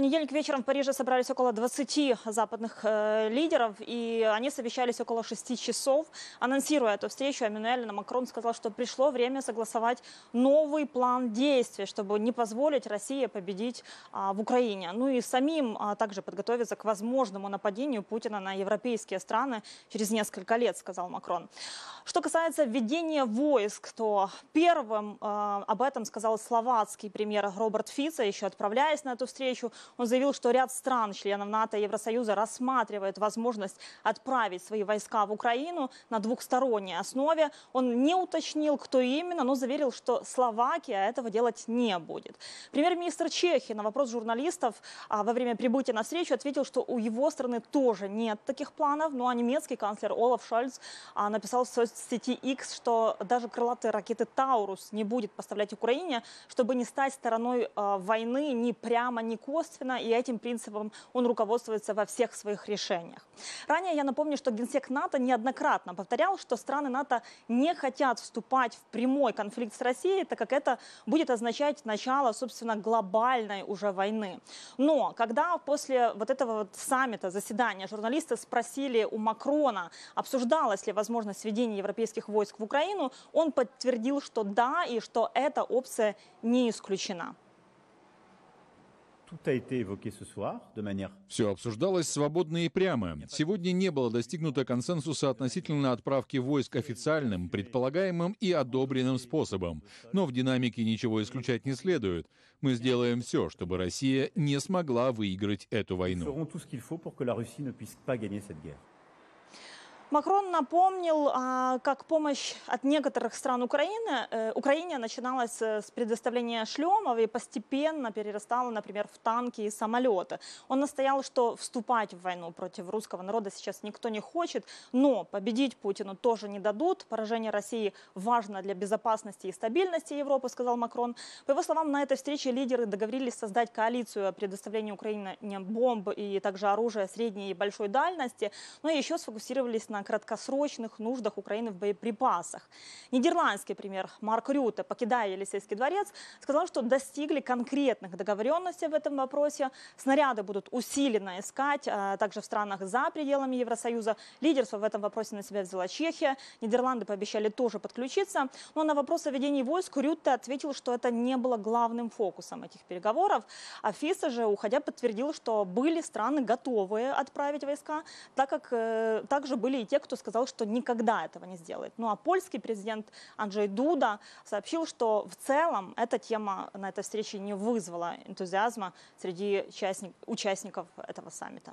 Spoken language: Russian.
понедельник вечером в Париже собрались около 20 западных э, лидеров, и они совещались около 6 часов. Анонсируя эту встречу, Эммануэль Макрон сказал, что пришло время согласовать новый план действий, чтобы не позволить России победить а, в Украине. Ну и самим а, также подготовиться к возможному нападению Путина на европейские страны через несколько лет, сказал Макрон. Что касается введения войск, то первым э, об этом сказал словацкий премьер Роберт Фица, еще отправляясь на эту встречу. Он заявил, что ряд стран, членов НАТО и Евросоюза, рассматривает возможность отправить свои войска в Украину на двухсторонней основе. Он не уточнил, кто именно, но заверил, что Словакия этого делать не будет. Премьер-министр Чехии на вопрос журналистов а, во время прибытия на встречу ответил, что у его страны тоже нет таких планов. Ну а немецкий канцлер Олаф Шольц а, написал в соцсети X, что даже крылатые ракеты «Таурус» не будет поставлять Украине, чтобы не стать стороной а, войны ни прямо, ни косвенно, и этим принципом он руководствуется во всех своих решениях. Ранее я напомню, что генсек НАТО неоднократно повторял, что страны НАТО не хотят вступать в прямой конфликт с Россией, так как это будет означать начало, собственно, глобальной уже войны. Но когда после вот этого вот саммита, заседания, журналисты спросили у Макрона, обсуждалась ли возможность введения европейских войск в Украину, он подтвердил, что да, и что эта опция не исключена. Все обсуждалось свободно и прямо. Сегодня не было достигнуто консенсуса относительно отправки войск официальным, предполагаемым и одобренным способом. Но в динамике ничего исключать не следует. Мы сделаем все, чтобы Россия не смогла выиграть эту войну. Макрон напомнил, а, как помощь от некоторых стран Украины, э, Украине начиналась э, с предоставления шлемов и постепенно перерастала, например, в танки и самолеты. Он настоял, что вступать в войну против русского народа сейчас никто не хочет, но победить Путину тоже не дадут. Поражение России важно для безопасности и стабильности Европы, сказал Макрон. По его словам, на этой встрече лидеры договорились создать коалицию о предоставлении Украине бомб и также оружия средней и большой дальности, но еще сфокусировались на краткосрочных нуждах Украины в боеприпасах. Нидерландский премьер Марк Рюте, покидая Елисейский дворец, сказал, что достигли конкретных договоренностей в этом вопросе. Снаряды будут усиленно искать, а также в странах за пределами Евросоюза. Лидерство в этом вопросе на себя взяла Чехия. Нидерланды пообещали тоже подключиться. Но на вопрос о ведении войск Рюте ответил, что это не было главным фокусом этих переговоров. А ФИСа же, уходя, подтвердил, что были страны готовые отправить войска, так как э, также были и те, кто сказал, что никогда этого не сделает. Ну а польский президент Анджей Дуда сообщил, что в целом эта тема на этой встрече не вызвала энтузиазма среди участников этого саммита.